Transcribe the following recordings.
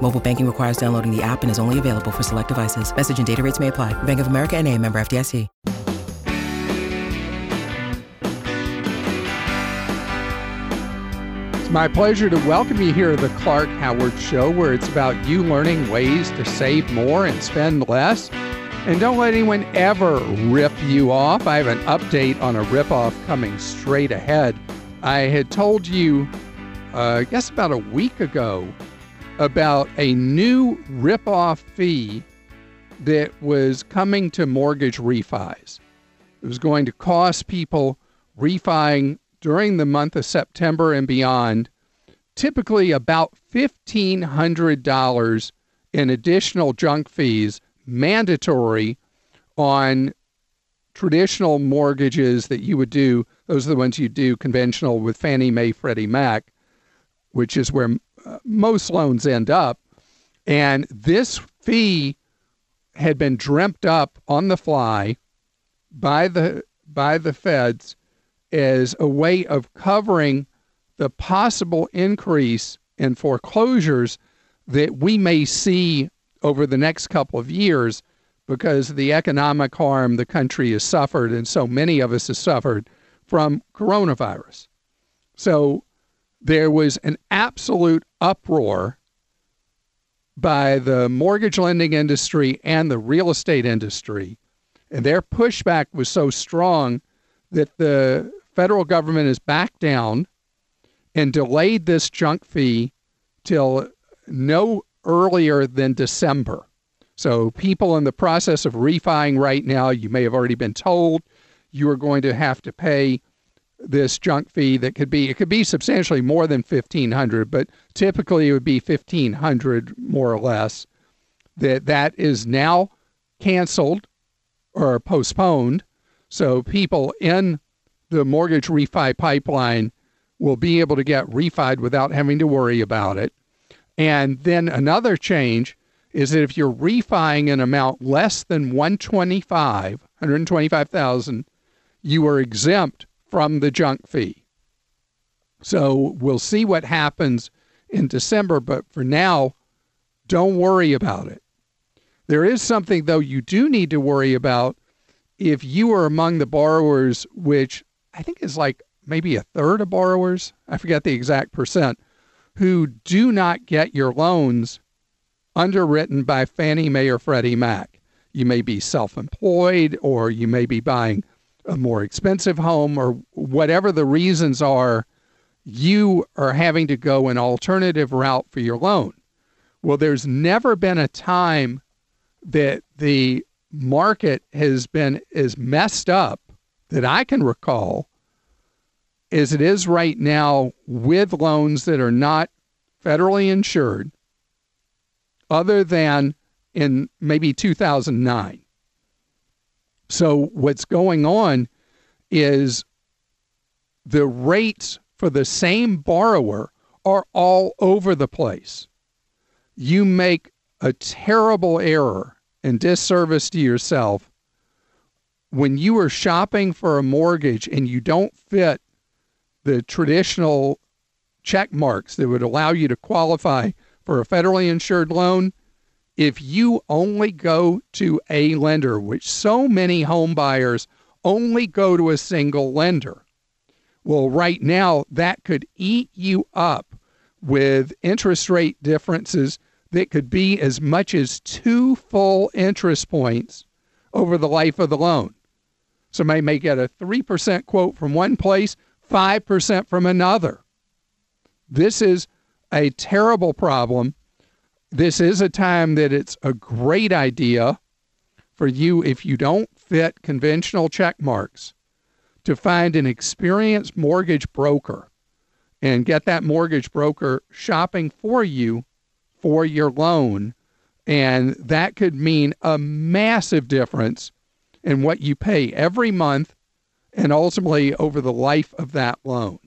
Mobile banking requires downloading the app and is only available for select devices. Message and data rates may apply. Bank of America and a member FDIC. It's my pleasure to welcome you here to the Clark Howard Show, where it's about you learning ways to save more and spend less. And don't let anyone ever rip you off. I have an update on a ripoff coming straight ahead. I had told you, uh, I guess about a week ago, about a new ripoff fee that was coming to mortgage refis. It was going to cost people refining during the month of September and beyond typically about $1,500 in additional junk fees mandatory on traditional mortgages that you would do. Those are the ones you do conventional with Fannie Mae, Freddie Mac, which is where most loans end up. And this fee had been dreamt up on the fly by the by the feds as a way of covering the possible increase in foreclosures that we may see over the next couple of years because of the economic harm the country has suffered and so many of us have suffered from coronavirus. So there was an absolute uproar by the mortgage lending industry and the real estate industry. And their pushback was so strong that the federal government has backed down and delayed this junk fee till no earlier than December. So, people in the process of refining right now, you may have already been told you are going to have to pay this junk fee that could be it could be substantially more than 1500 but typically it would be 1500 more or less. That that is now canceled or postponed. So people in the mortgage refi pipeline will be able to get refied without having to worry about it. And then another change is that if you're refining an amount less than 125, 125,000, you are exempt from the junk fee. So we'll see what happens in December, but for now, don't worry about it. There is something, though, you do need to worry about if you are among the borrowers, which I think is like maybe a third of borrowers, I forget the exact percent, who do not get your loans underwritten by Fannie Mae or Freddie Mac. You may be self employed or you may be buying a more expensive home or whatever the reasons are, you are having to go an alternative route for your loan. Well, there's never been a time that the market has been as messed up that I can recall as it is right now with loans that are not federally insured, other than in maybe 2009. So, what's going on is the rates for the same borrower are all over the place. You make a terrible error and disservice to yourself when you are shopping for a mortgage and you don't fit the traditional check marks that would allow you to qualify for a federally insured loan if you only go to a lender, which so many home buyers only go to a single lender. Well, right now, that could eat you up with interest rate differences that could be as much as two full interest points over the life of the loan. Somebody may get a 3% quote from one place, 5% from another. This is a terrible problem. This is a time that it's a great idea for you, if you don't fit conventional check marks, to find an experienced mortgage broker and get that mortgage broker shopping for you for your loan. And that could mean a massive difference in what you pay every month and ultimately over the life of that loan.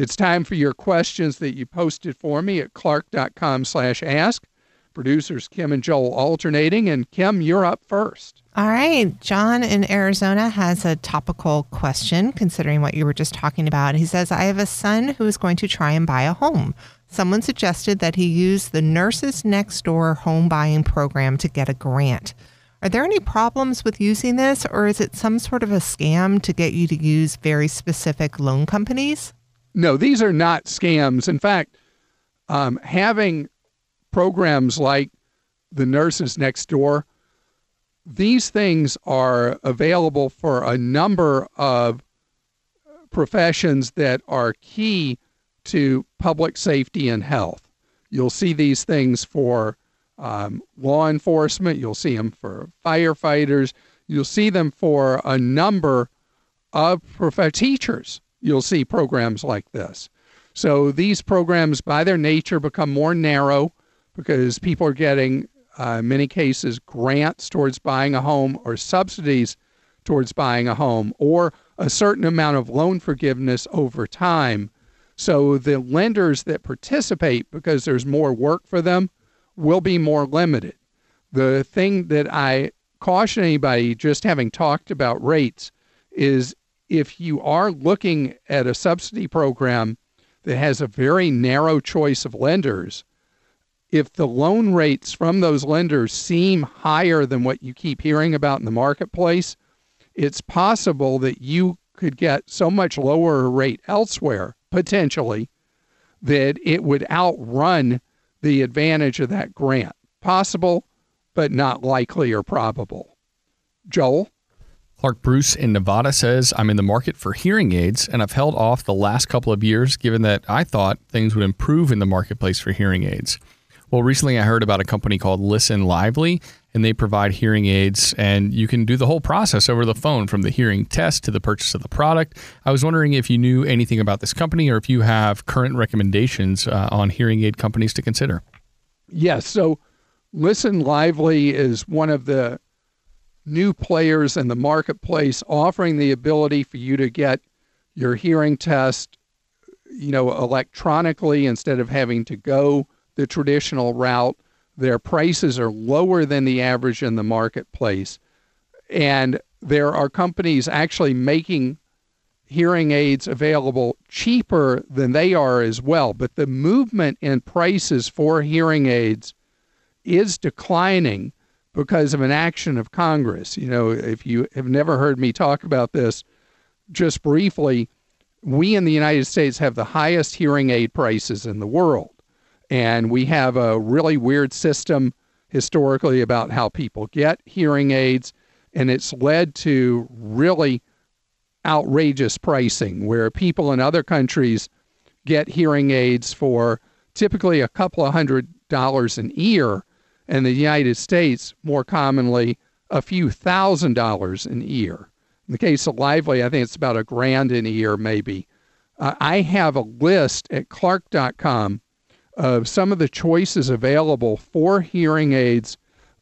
It's time for your questions that you posted for me at clark.com slash ask. Producers Kim and Joel alternating, and Kim, you're up first. All right. John in Arizona has a topical question considering what you were just talking about. He says, I have a son who is going to try and buy a home. Someone suggested that he use the Nurses Next Door home buying program to get a grant. Are there any problems with using this, or is it some sort of a scam to get you to use very specific loan companies? No, these are not scams. In fact, um, having programs like the Nurses Next Door these things are available for a number of professions that are key to public safety and health. You'll see these things for um, law enforcement, you'll see them for firefighters, you'll see them for a number of prof- teachers. You'll see programs like this. So these programs, by their nature, become more narrow because people are getting uh, in many cases, grants towards buying a home or subsidies towards buying a home or a certain amount of loan forgiveness over time. So the lenders that participate, because there's more work for them, will be more limited. The thing that I caution anybody, just having talked about rates, is if you are looking at a subsidy program that has a very narrow choice of lenders, if the loan rates from those lenders seem higher than what you keep hearing about in the marketplace, it's possible that you could get so much lower a rate elsewhere, potentially, that it would outrun the advantage of that grant. Possible, but not likely or probable. Joel? Clark Bruce in Nevada says, I'm in the market for hearing aids and I've held off the last couple of years given that I thought things would improve in the marketplace for hearing aids. Well, recently I heard about a company called Listen Lively, and they provide hearing aids, and you can do the whole process over the phone from the hearing test to the purchase of the product. I was wondering if you knew anything about this company or if you have current recommendations uh, on hearing aid companies to consider. Yes. So, Listen Lively is one of the new players in the marketplace offering the ability for you to get your hearing test you know electronically instead of having to go the traditional route. Their prices are lower than the average in the marketplace. And there are companies actually making hearing aids available cheaper than they are as well. But the movement in prices for hearing aids is declining because of an action of Congress. You know, if you have never heard me talk about this, just briefly, we in the United States have the highest hearing aid prices in the world. And we have a really weird system historically about how people get hearing aids. And it's led to really outrageous pricing where people in other countries get hearing aids for typically a couple of hundred dollars an ear. And the United States, more commonly, a few thousand dollars an ear. In the case of Lively, I think it's about a grand in a year, maybe. Uh, I have a list at clark.com of some of the choices available for hearing aids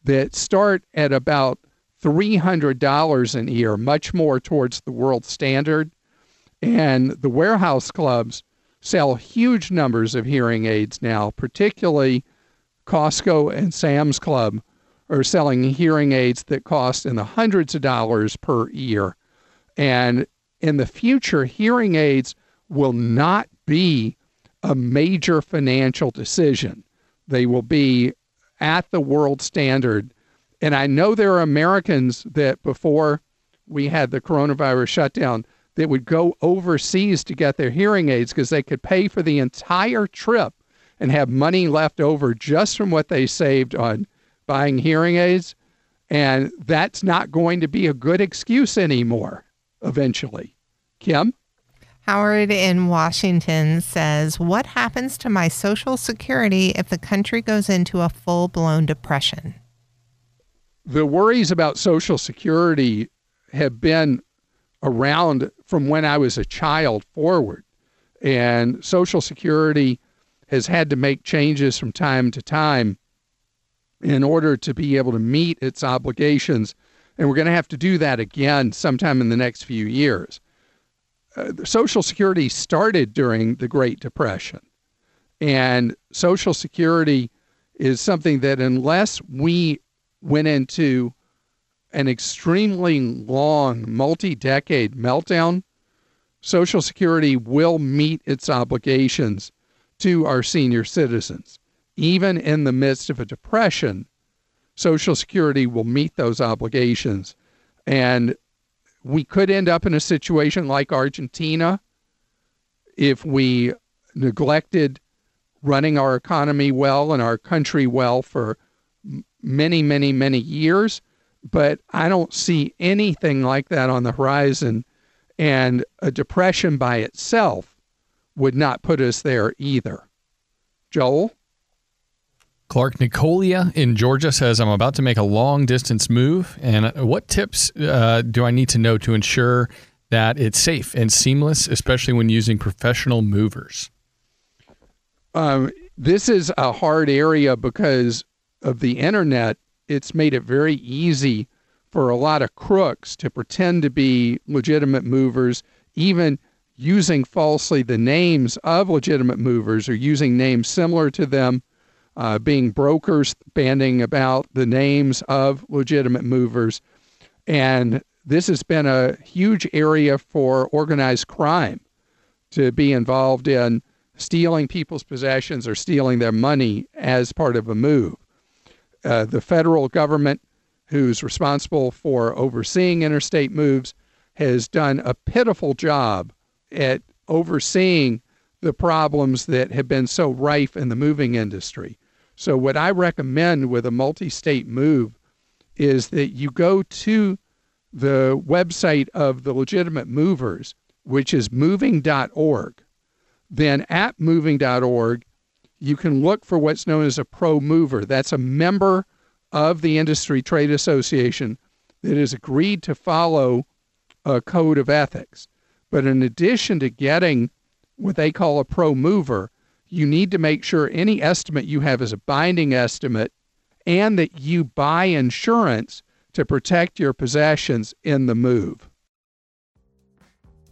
that start at about $300 an ear, much more towards the world standard. And the warehouse clubs sell huge numbers of hearing aids now, particularly Costco and Sam's Club are selling hearing aids that cost in the hundreds of dollars per ear. And in the future, hearing aids will not be a major financial decision. They will be at the world standard. And I know there are Americans that before we had the coronavirus shutdown that would go overseas to get their hearing aids because they could pay for the entire trip and have money left over just from what they saved on buying hearing aids. And that's not going to be a good excuse anymore eventually. Kim? Howard in Washington says, What happens to my Social Security if the country goes into a full blown depression? The worries about Social Security have been around from when I was a child forward. And Social Security has had to make changes from time to time in order to be able to meet its obligations And we're going to have to do that again sometime in the next few years. Uh, Social Security started during the Great Depression. And Social Security is something that, unless we went into an extremely long, multi decade meltdown, Social Security will meet its obligations to our senior citizens. Even in the midst of a depression, Social Security will meet those obligations. And we could end up in a situation like Argentina if we neglected running our economy well and our country well for many, many, many years. But I don't see anything like that on the horizon. And a depression by itself would not put us there either. Joel? Clark Nicolia in Georgia says, I'm about to make a long distance move. And what tips uh, do I need to know to ensure that it's safe and seamless, especially when using professional movers? Um, this is a hard area because of the internet. It's made it very easy for a lot of crooks to pretend to be legitimate movers, even using falsely the names of legitimate movers or using names similar to them uh, being brokers, banding about the names of legitimate movers. And this has been a huge area for organized crime to be involved in stealing people's possessions or stealing their money as part of a move. Uh, the federal government, who's responsible for overseeing interstate moves, has done a pitiful job at overseeing the problems that have been so rife in the moving industry. So, what I recommend with a multi state move is that you go to the website of the legitimate movers, which is moving.org. Then at moving.org, you can look for what's known as a pro mover. That's a member of the industry trade association that has agreed to follow a code of ethics. But in addition to getting what they call a pro mover, you need to make sure any estimate you have is a binding estimate and that you buy insurance to protect your possessions in the move.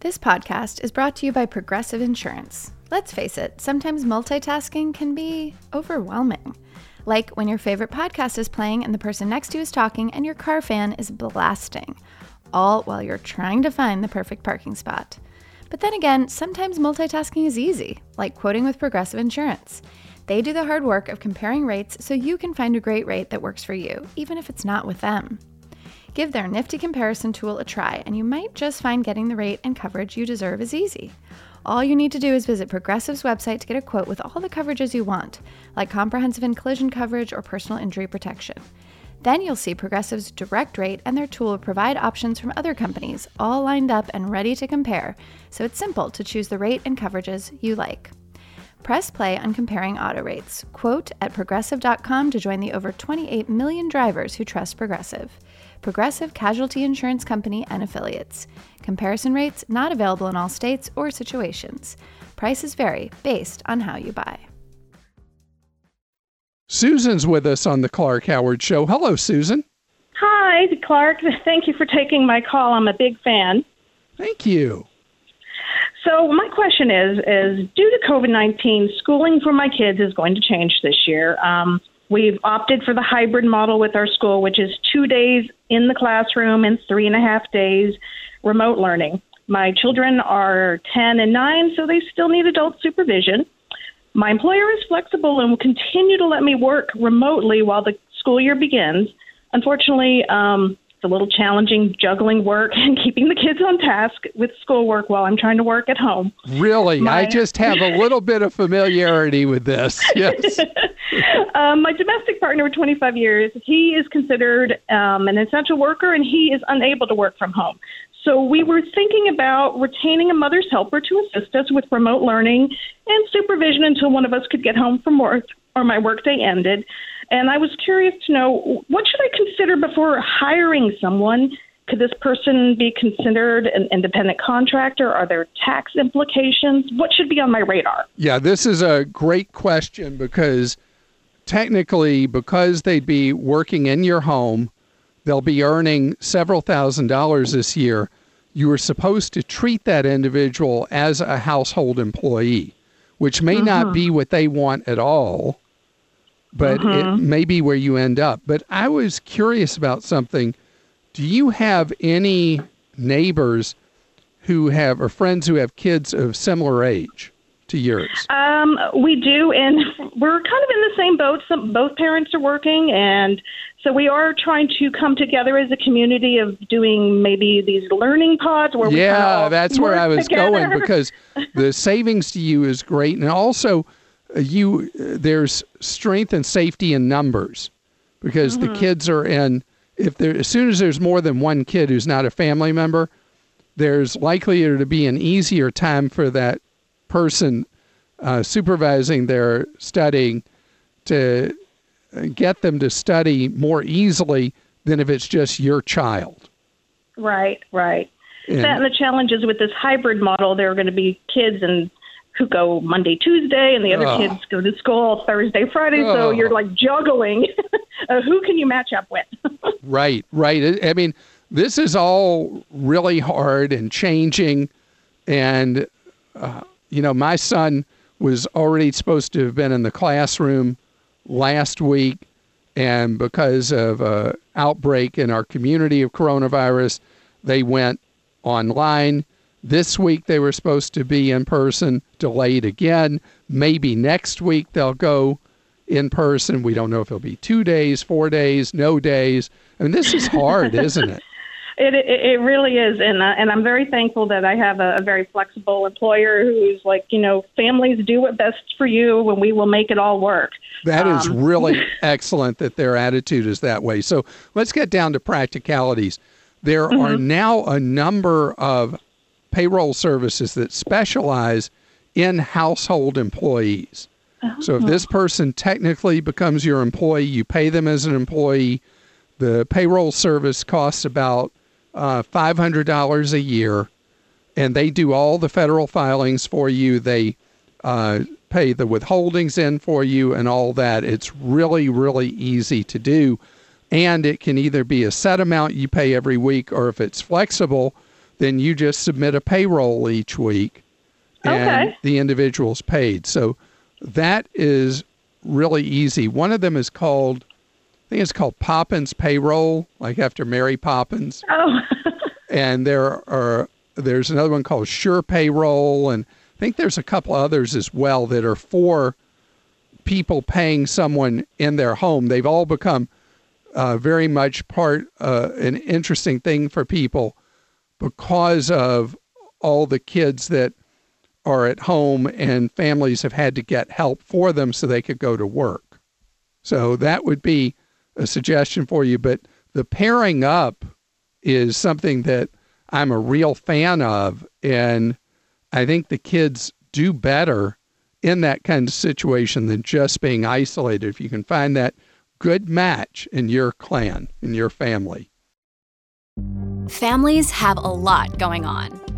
This podcast is brought to you by Progressive Insurance. Let's face it, sometimes multitasking can be overwhelming. Like when your favorite podcast is playing and the person next to you is talking and your car fan is blasting, all while you're trying to find the perfect parking spot. But then again, sometimes multitasking is easy, like quoting with Progressive Insurance. They do the hard work of comparing rates so you can find a great rate that works for you, even if it's not with them. Give their nifty comparison tool a try, and you might just find getting the rate and coverage you deserve is easy. All you need to do is visit Progressive's website to get a quote with all the coverages you want, like comprehensive and collision coverage or personal injury protection. Then you'll see Progressive's direct rate and their tool provide options from other companies, all lined up and ready to compare, so it's simple to choose the rate and coverages you like. Press play on comparing auto rates. Quote at progressive.com to join the over 28 million drivers who trust Progressive. Progressive Casualty Insurance Company and affiliates. Comparison rates not available in all states or situations. Prices vary based on how you buy. Susan's with us on the Clark Howard Show. Hello, Susan. Hi, Clark. Thank you for taking my call. I'm a big fan. Thank you. So my question is: is due to COVID nineteen, schooling for my kids is going to change this year. Um, we've opted for the hybrid model with our school, which is two days in the classroom and three and a half days remote learning. My children are ten and nine, so they still need adult supervision. My employer is flexible and will continue to let me work remotely while the school year begins. Unfortunately, um, it's a little challenging juggling work and keeping the kids on task with schoolwork while I'm trying to work at home. Really? My... I just have a little bit of familiarity with this. Yes. um, my domestic partner for 25 years, he is considered um, an essential worker and he is unable to work from home. So we were thinking about retaining a mother's helper to assist us with remote learning and supervision until one of us could get home from work or my workday ended. And I was curious to know what should I consider before hiring someone? Could this person be considered an independent contractor? Are there tax implications? What should be on my radar? Yeah, this is a great question because technically, because they'd be working in your home, they'll be earning several thousand dollars this year. You are supposed to treat that individual as a household employee, which may not be what they want at all, but it may be where you end up. But I was curious about something. Do you have any neighbors who have or friends who have kids of similar age to yours? Um, we do, and we're kind of in the same boat. Some, both parents are working, and so we are trying to come together as a community of doing maybe these learning pods where we kind of yeah, that's where I was together. going because the savings to you is great, and also uh, you uh, there's strength and safety in numbers because Mm-hmm. the kids are in. If there as soon as there's more than one kid who's not a family member, there's likely to be an easier time for that person uh, supervising their studying to get them to study more easily than if it's just your child. Right, right. And- that and the challenges with this hybrid model, there are going to be kids and who go Monday, Tuesday, and the other Oh. kids go to school Thursday, Friday. So Oh. you're like juggling. uh, who can you match up with? Right, right. I I mean, this is all really hard and changing. And, uh, you know, my son was already supposed to have been in the classroom last week. And because of a outbreak in our community of coronavirus, they went online. This week they were supposed to be in person, delayed again. Maybe next week they'll go in person. We don't know if it'll be two days, four days, no days. I mean, this is hard, isn't it? It, it it really is, and uh, and I'm very thankful that I have a, a very flexible employer who's like, you know, families do what best for you, and we will make it all work. That is really excellent that their attitude is that way. So let's get down to practicalities. There are now a number of payroll services that specialize in household employees. So if this person technically becomes your employee, you pay them as an employee. The payroll service costs about uh, $500 a year, and they do all the federal filings for you. They uh, pay the withholdings in for you and all that. It's really, really easy to do. And it can either be a set amount you pay every week, or if it's flexible, then you just submit a payroll each week and Okay. the individual's paid. So that is really easy. One of them is called, I think it's called Poppins Payroll, like after Mary Poppins Oh, and there are there's another one called SurePayroll, and I think there's a couple others as well that are for people paying someone in their home. They've all become uh, very much part uh, an interesting thing for people because of all the kids that are at home and families have had to get help for them so they could go to work. So that would be a suggestion for you. But the pairing up is something that I'm a real fan of. And I think the kids do better in that kind of situation than just being isolated. If you can find that good match in your clan, in your family. Families have a lot going on.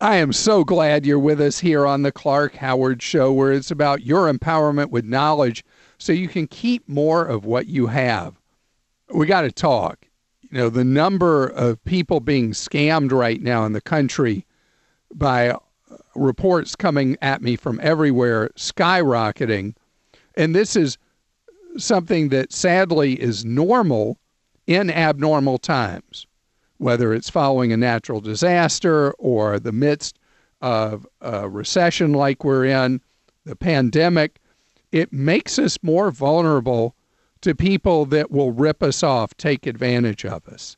I am so glad you're with us here on the Clark Howard Show, where it's about your empowerment with knowledge so you can keep more of what you have. We got to talk. You know, the number of people being scammed right now in the country by reports coming at me from everywhere skyrocketing. And this is something that sadly is normal in abnormal times whether it's following a natural disaster or the midst of a recession like we're in, the pandemic, it makes us more vulnerable to people that will rip us off, take advantage of us.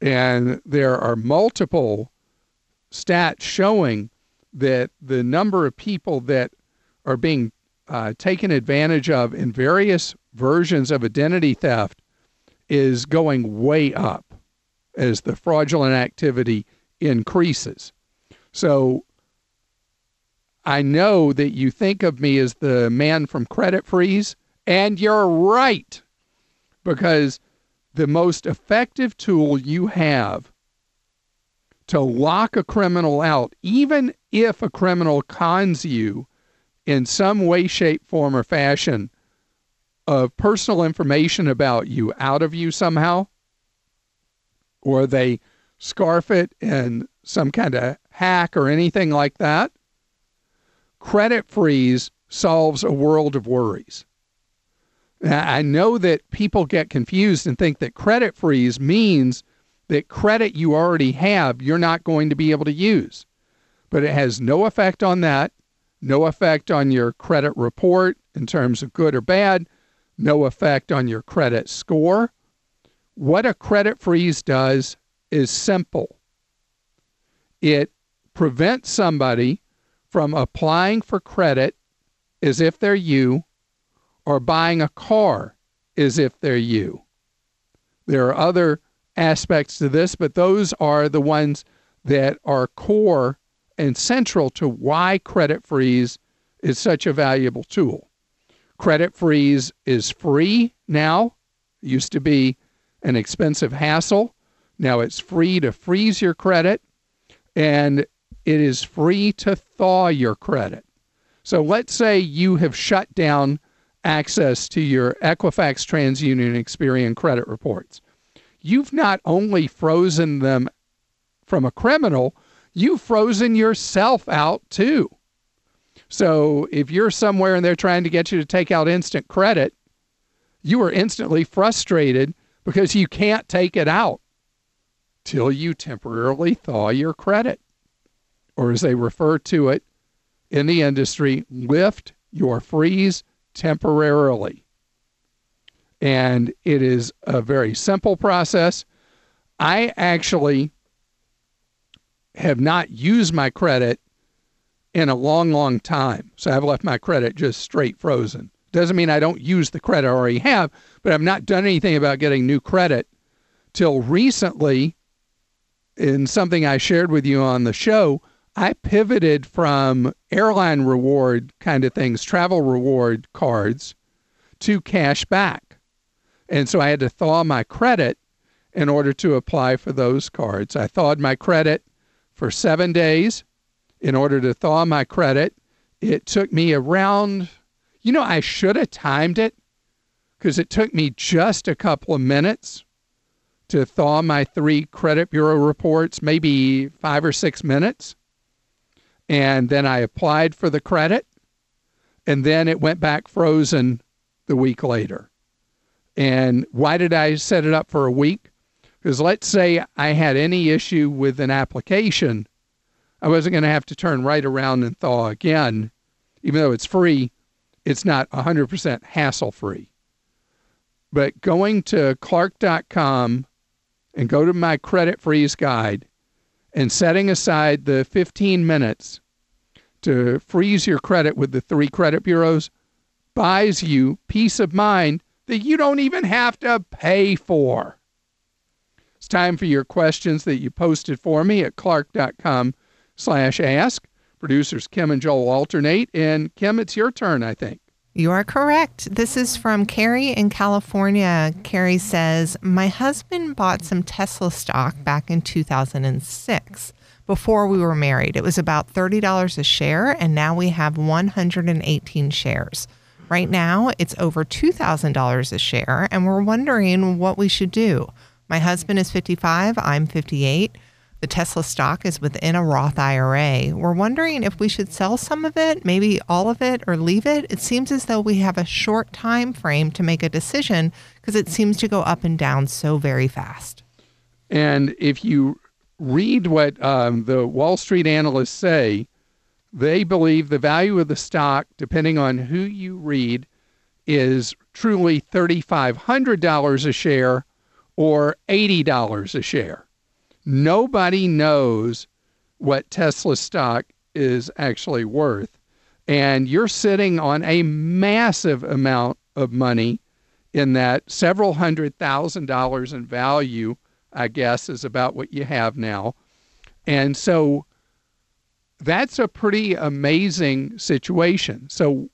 And there are multiple stats showing that the number of people that are being uh, taken advantage of in various versions of identity theft is going way up as the fraudulent activity increases. So I know that you think of me as the man from Credit Freeze, and you're right. Because the most effective tool you have to lock a criminal out, even if a criminal cons you in some way, shape, form, or fashion of personal information about you out of you somehow, or they scarf it in some kind of hack or anything like that, credit freeze solves a world of worries. I know that people get confused and think that credit freeze means that credit you already have, you're not going to be able to use. But it has no effect on that, no effect on your credit report in terms of good or bad, no effect on your credit score. What a credit freeze does is simple it prevents somebody from applying for credit as if they're you or buying a car as if they're you. There are other aspects to this, but those are the ones that are core and central to why credit freeze is such a valuable tool. Credit freeze is free now. It used to be an expensive hassle. Now it's free to freeze your credit and it is free to thaw your credit. So let's say you have shut down access to your Equifax, TransUnion, Experian credit reports. You've not only frozen them from a criminal, you've frozen yourself out too. So if you're somewhere and they're trying to get you to take out instant credit, you are instantly frustrated because you can't take it out till you temporarily thaw your credit. Or as they refer to it in the industry, lift your freeze temporarily. And it is a very simple process. I actually have not used my credit in a long, long time. So I've left my credit just straight frozen. Doesn't mean I don't use the credit I already have, but I've not done anything about getting new credit till recently in something I shared with you on the show, I pivoted from airline reward kind of things, travel reward cards, to cash back. And so I had to thaw my credit in order to apply for those cards. I thawed my credit for seven days in order to thaw my credit. It took me around, you know, I should have timed it because it took me just a couple of minutes to thaw my three credit bureau reports, maybe five or six minutes. And then I applied for the credit, and then it went back frozen the week later. And why did I set it up for a week? Because let's say I had any issue with an application, I wasn't going to have to turn right around and thaw again. Even though it's free, it's not 100% hassle free. But going to clark.com and go to my credit freeze guide and setting aside the 15 minutes to freeze your credit with the three credit bureaus buys you peace of mind that you don't even have to pay for. It's time for your questions that you posted for me at clark.com slash ask. Producers Kim and Joel alternate. And Kim, it's your turn, I think. You are correct. This is from Carrie in California. Carrie says, My husband bought some Tesla stock back in 2006 before we were married. It was about $30 a share, and now we have 118 shares. Right now, it's over $2,000 a share, and we're wondering what we should do. My husband is 55, I'm 58. The Tesla stock is within a Roth IRA. We're wondering if we should sell some of it, maybe all of it, or leave it. It seems as though we have a short time frame to make a decision because it seems to go up and down so very fast. And if you read what um, the Wall Street analysts say, they believe the value of the stock, depending on who you read, is truly $3,500 a share or $80 a share nobody knows what Tesla stock is actually worth. And you're sitting on a massive amount of money in that several hundred thousand dollars in value, I guess, is about what you have now. And so that's a pretty amazing situation. So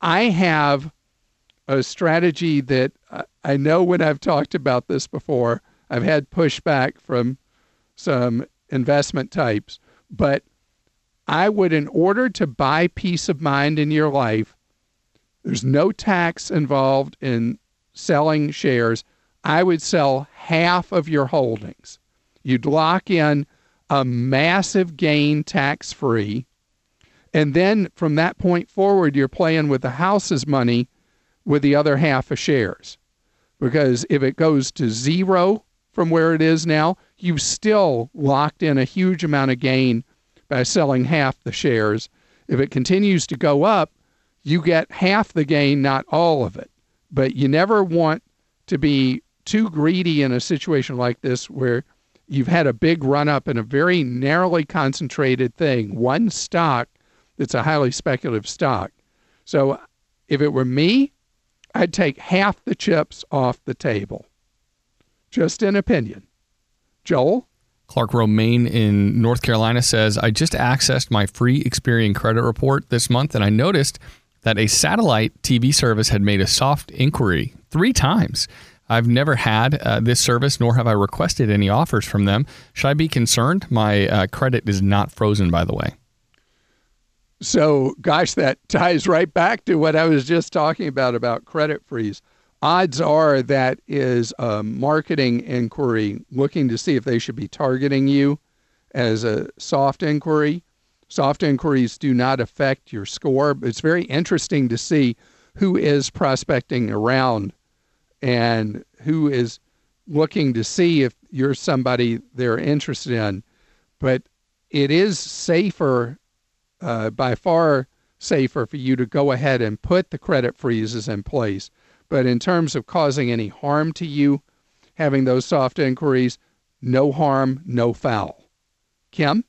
I have a strategy that uh, I know when I've talked about this before, I've had pushback from some investment types, but I would, in order to buy peace of mind in your life, there's no tax involved in selling shares. I would sell half of your holdings. You'd lock in a massive gain tax free. And then from that point forward, you're playing with the house's money with the other half of shares. Because if it goes to zero from where it is now, you've still locked in a huge amount of gain by selling half the shares. If it continues to go up, you get half the gain, not all of it. But you never want to be too greedy in a situation like this where you've had a big run up in a very narrowly concentrated thing, one stock that's a highly speculative stock. So if it were me, I'd take half the chips off the table. Just an opinion. Joel? Clark Romaine in North Carolina says, I just accessed my free Experian credit report this month and I noticed that a satellite TV service had made a soft inquiry three times. I've never had uh, this service, nor have I requested any offers from them. Should I be concerned? My uh, credit is not frozen, by the way. So, gosh, that ties right back to what I was just talking about about credit freeze odds are that is a marketing inquiry looking to see if they should be targeting you as a soft inquiry. Soft inquiries do not affect your score, it's very interesting to see who is prospecting around and who is looking to see if you're somebody they're interested in. But it is safer, uh, by far safer, for you to go ahead and put the credit freezes in place but in terms of causing any harm to you, having those soft inquiries, no harm, no foul. Kim?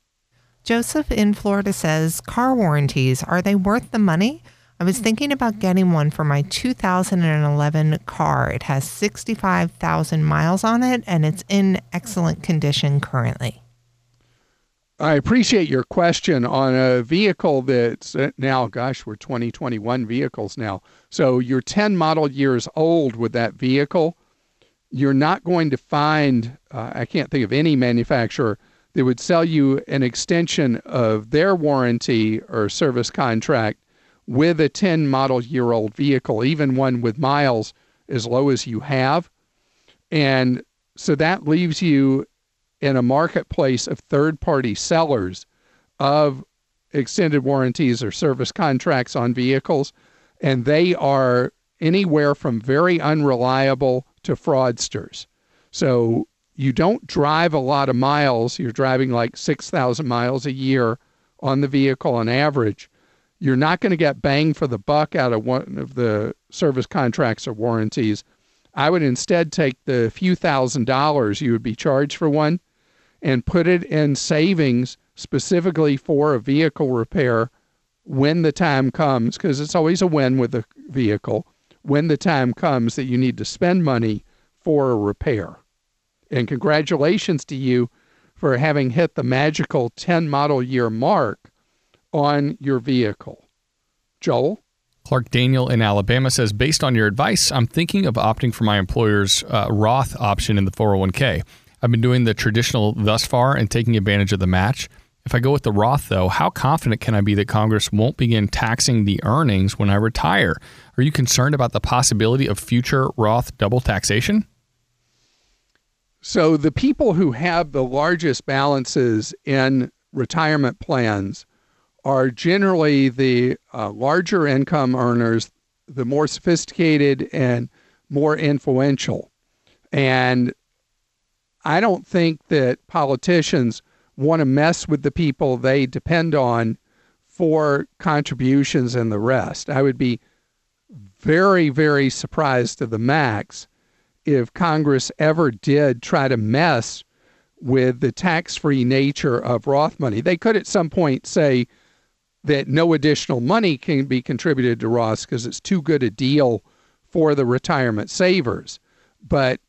Joseph in Florida says car warranties, are they worth the money? I was thinking about getting one for my 2011 car. It has 65,000 miles on it and it's in excellent condition currently. I appreciate your question on a vehicle that's uh, now, gosh, we're 2021 vehicles now. So you're 10 model years old with that vehicle. You're not going to find, uh, I can't think of any manufacturer that would sell you an extension of their warranty or service contract with a 10 model year old vehicle, even one with miles as low as you have. And so that leaves you in a marketplace of third party sellers of extended warranties or service contracts on vehicles, and they are anywhere from very unreliable to fraudsters. So you don't drive a lot of miles, you're driving like 6,000 miles a year on the vehicle on average. You're not going to get bang for the buck out of one of the service contracts or warranties. I would instead take the few thousand dollars you would be charged for one and put it in savings specifically for a vehicle repair when the time comes, because it's always a win with a vehicle, when the time comes that you need to spend money for a repair. And congratulations to you for having hit the magical 10 model year mark on your vehicle. Joel? Clark Daniel in Alabama says, based on your advice, I'm thinking of opting for my employer's uh, Roth option in the 401k. I've been doing the traditional thus far and taking advantage of the match. If I go with the Roth, though, how confident can I be that Congress won't begin taxing the earnings when I retire? Are you concerned about the possibility of future Roth double taxation? So, the people who have the largest balances in retirement plans are generally the uh, larger income earners, the more sophisticated and more influential. And I don't think that politicians want to mess with the people they depend on for contributions and the rest. I would be very, very surprised to the max if Congress ever did try to mess with the tax free nature of Roth money. They could at some point say that no additional money can be contributed to Roth because it's too good a deal for the retirement savers. But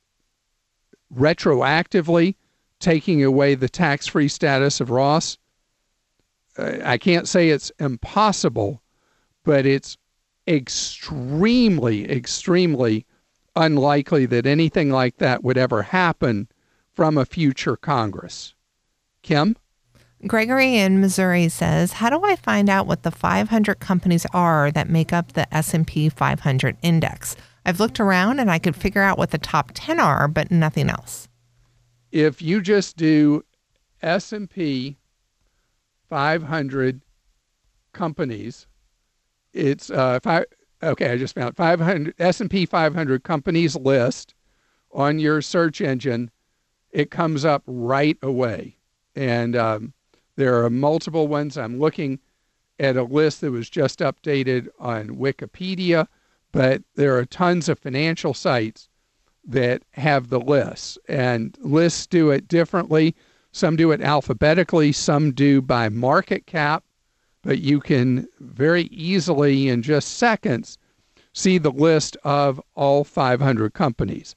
retroactively, taking away the tax free status of Roth. I can't say it's impossible, but it's extremely, extremely unlikely that anything like that would ever happen from a future Congress. Kim? Gregory in Missouri says, "How do I find out what the 500 companies are that make up the S&P 500 index? I've looked around and I could figure out what the top 10 are, but nothing else." If you just do S&P 500 companies, it's uh five, okay, I just found 500 S&P 500 companies list on your search engine, it comes up right away. And um, there are multiple ones. I'm looking at a list that was just updated on Wikipedia, but there are tons of financial sites that have the lists, and lists do it differently. Some do it alphabetically, some do by market cap, but you can very easily, in just seconds, see the list of all 500 companies.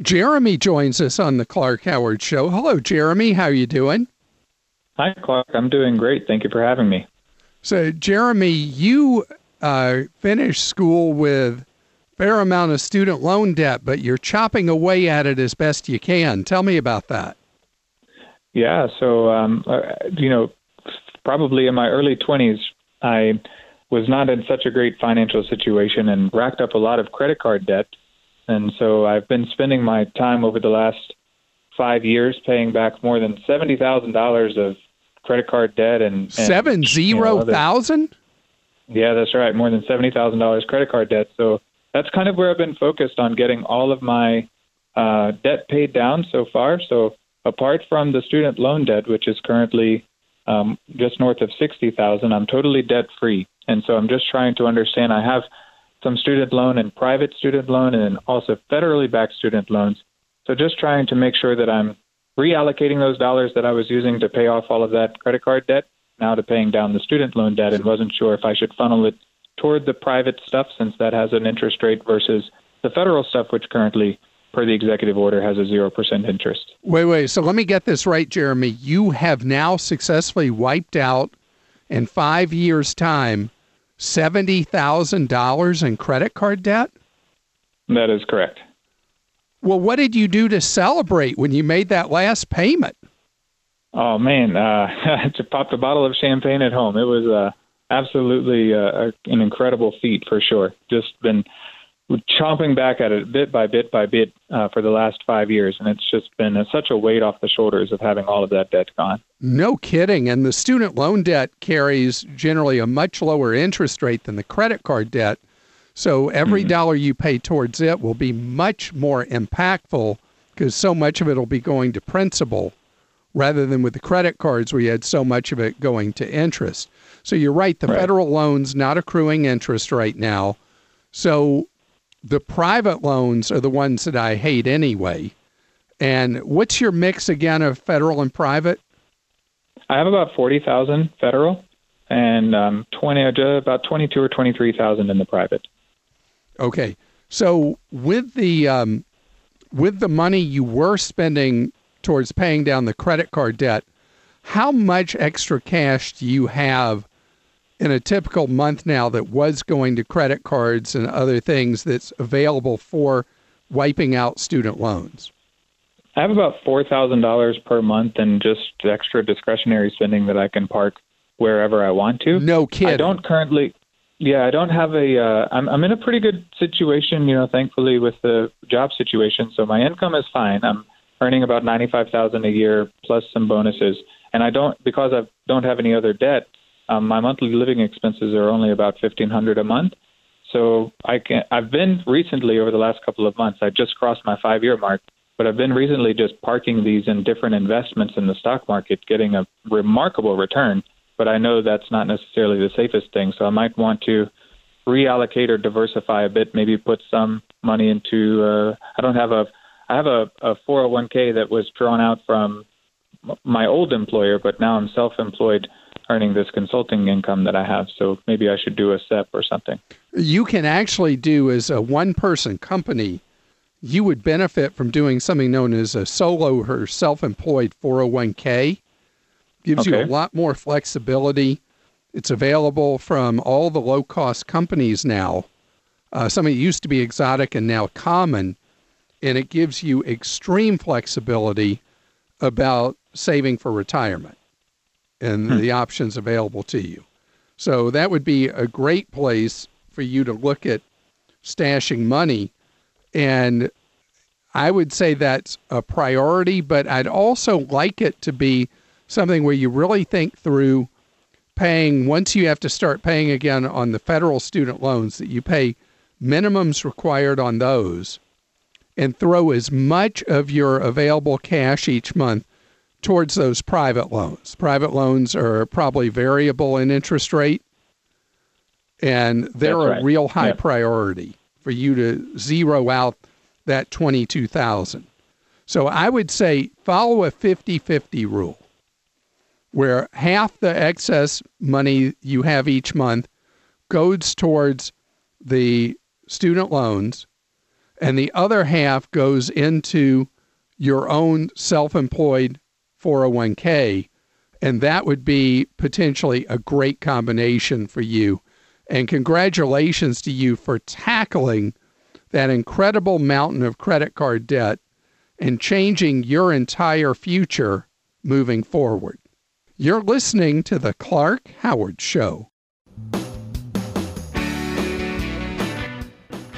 Jeremy joins us on the Clark Howard Show. Hello, Jeremy. How are you doing? Hi, Clark. I'm doing great. Thank you for having me. So, Jeremy, you uh, finished school with fair amount of student loan debt, but you're chopping away at it as best you can. Tell me about that. Yeah. So, um, uh, you know, probably in my early 20s, I was not in such a great financial situation and racked up a lot of credit card debt and so I've been spending my time over the last five years paying back more than seventy thousand dollars of credit card debt and, and seven zero you know, thousand. Yeah, that's right. More than seventy thousand dollars credit card debt. So that's kind of where I've been focused on getting all of my uh, debt paid down so far. So apart from the student loan debt, which is currently um, just north of sixty thousand, I'm totally debt free. And so I'm just trying to understand. I have some student loan and private student loan, and also federally backed student loans. So just trying to make sure that I'm reallocating those dollars that I was using to pay off all of that credit card debt now to paying down the student loan debt, and wasn't sure if I should funnel it toward the private stuff since that has an interest rate versus the federal stuff, which currently, per the executive order, has a 0% interest. Wait, wait. So let me get this right, Jeremy. You have now successfully wiped out in five years' time $70,000 in credit card debt? That is correct. Well, what did you do to celebrate when you made that last payment? Oh man, uh, to pop a bottle of champagne at home. It was uh, absolutely uh, an incredible feat for sure. Just been chomping back at it bit by bit by bit uh, for the last five years, and it's just been uh, such a weight off the shoulders of having all of that debt gone. No kidding. And the student loan debt carries generally a much lower interest rate than the credit card debt. So every mm-hmm. dollar you pay towards it will be much more impactful because so much of it will be going to principal rather than with the credit cards where you had so much of it going to interest. So you're right, the right. federal loans not accruing interest right now. So the private loans are the ones that I hate anyway. And what's your mix again of federal and private? I have about forty thousand federal, and um, twenty uh, about twenty two or twenty three thousand in the private. Okay, so with the um, with the money you were spending towards paying down the credit card debt, how much extra cash do you have in a typical month now that was going to credit cards and other things that's available for wiping out student loans? I have about four thousand dollars per month and just extra discretionary spending that I can park wherever I want to. No kidding. I don't currently. Yeah, I don't have a. Uh, I'm I'm in a pretty good situation, you know, thankfully with the job situation. So my income is fine. I'm earning about ninety five thousand a year plus some bonuses, and I don't because I don't have any other debt. Um, my monthly living expenses are only about fifteen hundred a month. So I can. I've been recently over the last couple of months. I just crossed my five year mark. But I've been recently just parking these in different investments in the stock market, getting a remarkable return. But I know that's not necessarily the safest thing. So I might want to reallocate or diversify a bit, maybe put some money into, uh, I don't have a, I have a, a 401k that was drawn out from my old employer, but now I'm self employed earning this consulting income that I have. So maybe I should do a SEP or something. You can actually do as a one person company, you would benefit from doing something known as a solo or self employed 401k. Gives you a lot more flexibility. It's available from all the low cost companies now. Uh, something that used to be exotic and now common. And it gives you extreme flexibility about saving for retirement and the options available to you. So that would be a great place for you to look at stashing money. And I would say that's a priority, but I'd also like it to be something where you really think through paying, once you have to start paying again on the federal student loans, that you pay minimums required on those and throw as much of your available cash each month towards those private loans. Private loans are probably variable in interest rate, and they're That's a real high Yep. priority for you to zero out that 22,000. So I would say follow a 50-50 rule where half the excess money you have each month goes towards the student loans and the other half goes into your own self-employed 401k and that would be potentially a great combination for you and congratulations to you for tackling that incredible mountain of credit card debt and changing your entire future moving forward. You're listening to The Clark Howard Show.